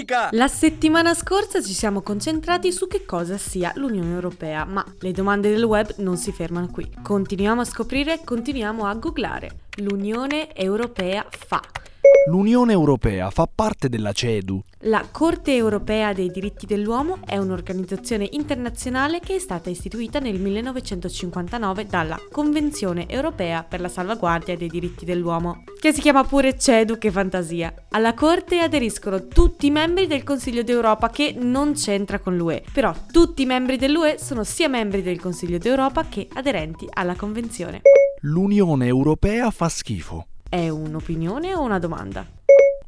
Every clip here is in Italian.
Luca! La settimana scorsa ci siamo concentrati su che cosa sia l'Unione Europea, ma le domande del web non si fermano qui. Continuiamo a scoprire, continuiamo a googlare. L'Unione Europea fa. L'Unione Europea fa parte della CEDU. La Corte Europea dei diritti dell'uomo è un'organizzazione internazionale che è stata istituita nel 1959 dalla Convenzione Europea per la salvaguardia dei diritti dell'uomo, che si chiama pure CEDU, che fantasia. Alla Corte aderiscono tutti i membri del Consiglio d'Europa che non c'entra con l'UE, però tutti i membri dell'UE sono sia membri del Consiglio d'Europa che aderenti alla Convenzione. L'Unione Europea fa schifo. È un'opinione o una domanda?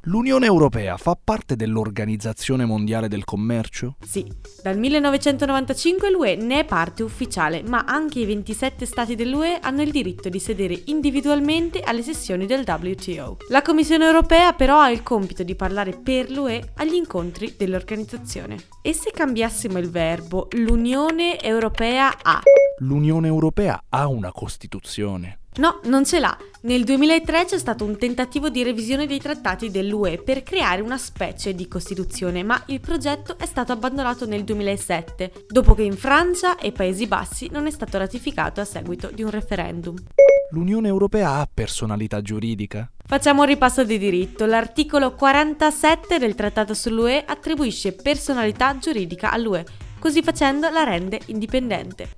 L'Unione Europea fa parte dell'Organizzazione Mondiale del Commercio? Sì, dal 1995 l'UE ne è parte ufficiale, ma anche i 27 stati dell'UE hanno il diritto di sedere individualmente alle sessioni del WTO. La Commissione Europea però ha il compito di parlare per l'UE agli incontri dell'organizzazione. E se cambiassimo il verbo, l'Unione Europea ha? L'Unione Europea ha una Costituzione. No, non ce l'ha. Nel 2003 c'è stato un tentativo di revisione dei trattati dell'UE per creare una specie di Costituzione, ma il progetto è stato abbandonato nel 2007, dopo che in Francia e Paesi Bassi non è stato ratificato a seguito di un referendum. L'Unione Europea ha personalità giuridica? Facciamo un ripasso di diritto. L'articolo 47 del Trattato sull'UE attribuisce personalità giuridica all'UE, così facendo la rende indipendente.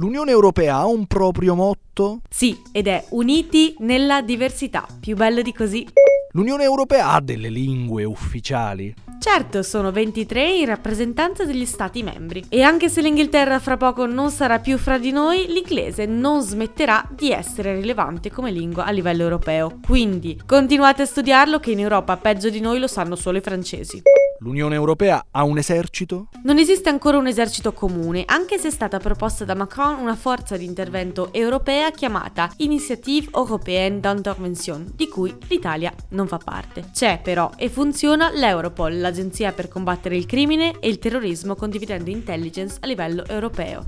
L'Unione Europea ha un proprio motto? Sì, ed è Uniti nella diversità. Più bello di così. L'Unione Europea ha delle lingue ufficiali? Certo, sono 23 in rappresentanza degli Stati membri. E anche se l'Inghilterra fra poco non sarà più fra di noi, l'inglese non smetterà di essere rilevante come lingua a livello europeo. Quindi continuate a studiarlo che in Europa peggio di noi lo sanno solo i francesi. L'Unione Europea ha un esercito? Non esiste ancora un esercito comune, anche se è stata proposta da Macron una forza di intervento europea chiamata Initiative Européenne d'Intervention, di cui l'Italia non fa parte. C'è però e funziona l'Europol, l'agenzia per combattere il crimine e il terrorismo condividendo intelligence a livello europeo.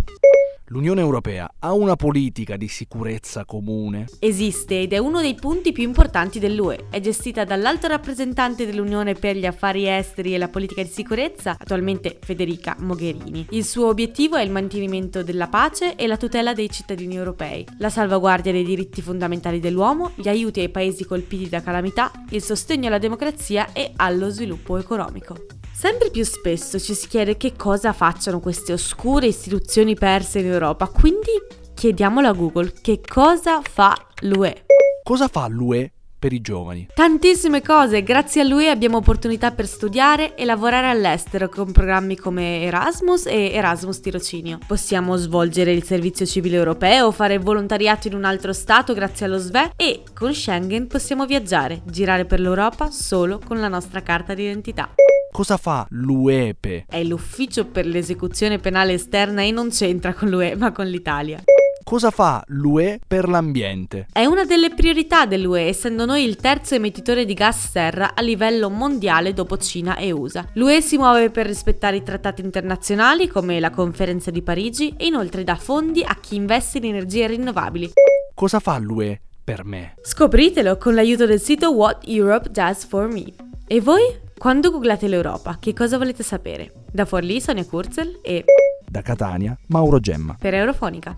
L'Unione Europea ha una politica di sicurezza comune? Esiste ed è uno dei punti più importanti dell'UE. È gestita dall'alto rappresentante dell'Unione per gli affari esteri e la politica di sicurezza, attualmente Federica Mogherini. Il suo obiettivo è il mantenimento della pace e la tutela dei cittadini europei, la salvaguardia dei diritti fondamentali dell'uomo, gli aiuti ai paesi colpiti da calamità, il sostegno alla democrazia e allo sviluppo economico. Sempre più spesso ci si chiede che cosa facciano queste oscure istituzioni perse in Europa, quindi chiediamolo a Google che cosa fa l'UE. Cosa fa l'UE per i giovani? Tantissime cose, grazie a lui abbiamo opportunità per studiare e lavorare all'estero con programmi come Erasmus e Erasmus Tirocinio. Possiamo svolgere il servizio civile europeo, fare volontariato in un altro stato grazie allo SVE e con Schengen possiamo viaggiare, girare per l'Europa solo con la nostra carta d'identità. Cosa fa l'UEPE? È l'ufficio per l'esecuzione penale esterna e non c'entra con l'UE ma con l'Italia. Cosa fa l'UE per l'ambiente? È una delle priorità dell'UE, essendo noi il terzo emettitore di gas serra a livello mondiale dopo Cina e USA. L'UE si muove per rispettare i trattati internazionali come la conferenza di Parigi e inoltre dà fondi a chi investe in energie rinnovabili. Cosa fa l'UE per me? Scopritelo con l'aiuto del sito What Europe Does For Me. E voi? Quando googlate l'Europa, che cosa volete sapere? Da Forlì, Sonia Kurzel e... Da Catania, Mauro Gemma. Per Eurofonica.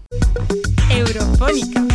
Eurofonica.